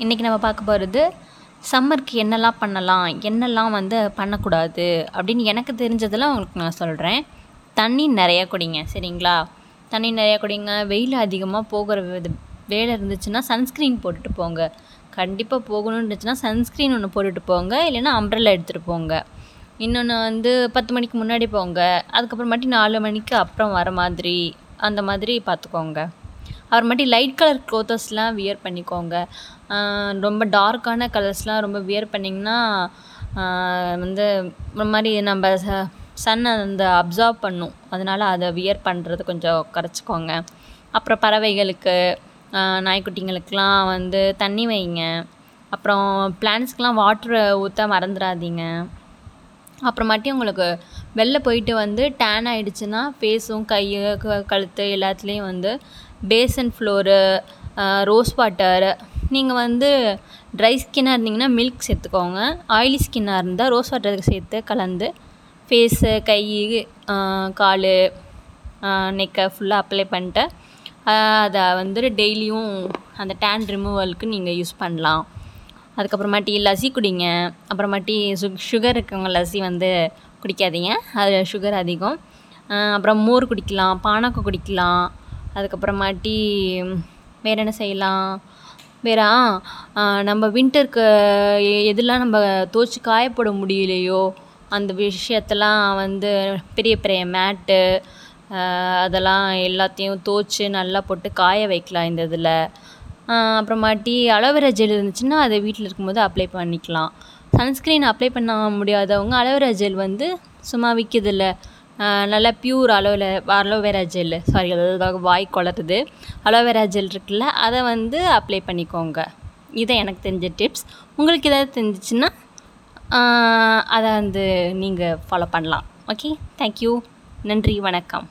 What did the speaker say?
இன்றைக்கி நம்ம பார்க்க போகிறது சம்மருக்கு என்னெல்லாம் பண்ணலாம்? என்னெல்லாம் வந்து பண்ணக்கூடாது? அப்படின்னு எனக்கு தெரிஞ்சதெல்லாம் உங்களுக்கு நான் சொல்கிறேன் தண்ணி நிறையா குடிங்க சரிங்களா? தண்ணி நிறையா குடிங்க. வெயில் அதிகமாக போகிற வேலை இருந்துச்சுன்னா சன்ஸ்க்ரீன் போட்டுட்டு போங்க. கண்டிப்பாக போகணும்னு இருந்துச்சுன்னா சன்ஸ்க்ரீன் ஒன்று போட்டுட்டு போங்க. இல்லைன்னா அம்ப்ரெல்லா எடுத்துகிட்டு போங்க. இன்னொன்று வந்து பத்து மணிக்கு முன்னாடி போங்க. அதுக்கப்புறமாட்டி நாலு மணிக்கு அப்புறம் வர மாதிரி அந்த மாதிரி பார்த்துக்கோங்க. அப்புறமாட்டி லைட் கலர் க்ளோத்தஸ்லாம் வியர் பண்ணிக்கோங்க. ரொம்ப டார்க்கான கலர்ஸ்லாம் ரொம்ப வியர் பண்ணிங்கன்னா வந்து ஒரு மாதிரி நம்ம ச சன்னை அந்த அப்சார்ப் பண்ணும். அதனால் அதை வியர் பண்ணுறது கொஞ்சம் குறைச்சிக்கோங்க. அப்புறம் பறவைகளுக்கு நாய்க்குட்டிங்களுக்கெலாம் வந்து தண்ணி வைங்க. அப்புறம் பிளான்ஸ்க்கெலாம் வாட்ரு ஊற்ற மறந்துடாதீங்க. அப்புறமாட்டி உங்களுக்கு வெளில போயிட்டு வந்து டேன் ஆகிடுச்சின்னா ஃபேஸும் கை கழுத்து எல்லாத்துலேயும் வந்து பேசன் ஃப்ளோரு ரோஸ் வாட்டர் நீங்கள் வந்து ட்ரை ஸ்கின்னாக இருந்தீங்கன்னா மில்க் சேர்த்துக்கோங்க. ஆயிலி ஸ்கின்னாக இருந்தால் ரோஸ் வாட்டர் சேர்த்து கலந்து ஃபேஸு கை கால் நெக்கை ஃபுல்லாக அப்ளை பண்ணிட்டு அதை வந்து டெய்லியும் அந்த டேன் ரிமூவலுக்கு நீங்கள் யூஸ் பண்ணலாம். அதுக்கப்புறமாட்டி லஸ்ஸி குடிங்க. அப்புறமாட்டி சு சுகர் இருக்கவங்க லஸ்ஸி வந்து குடிக்காதீங்க. அதில் சுகர் அதிகம். அப்புறம் மோர் குடிக்கலாம் பானகம் குடிக்கலாம். அதுக்கப்புறமாட்டி வேறு என்ன செய்யலாம்? வேறா நம்ம வின்டருக்கு எதெல்லாம் நம்ம தோச்சு காயப்பட முடியலையோ அந்த விஷயத்தெல்லாம் வந்து பெரிய பெரிய மேட்டு அதெல்லாம் எல்லாத்தையும் தோச்சு நல்லா போட்டு காய வைக்கலாம் இந்த இதில். அப்புறமாட்டி அலோவேரா ஜெல் இருந்துச்சுன்னா அதை வீட்டில் இருக்கும்போது அப்ளை பண்ணிக்கலாம். சன்ஸ்க்ரீன் அப்ளை பண்ண முடியாதவங்க அலோவேரா ஜெல் வந்து சும்மா விற்கிதுல்ல நல்லா ப்யூர் அலோவில் அலோவேரா ஜெல்லு. சாரி அதாவது வாய் குளறுது. அலோவேரா ஜெல் இருக்குல்ல அதை வந்து அப்ளை பண்ணிக்கோங்க. இதை எனக்கு தெரிஞ்ச டிப்ஸ் உங்களுக்கு ஏதாவது தெரிஞ்சிச்சுன்னா அதை வந்து நீங்கள் ஃபாலோ பண்ணலாம். ஓகே தேங்க்யூ நன்றி வணக்கம்.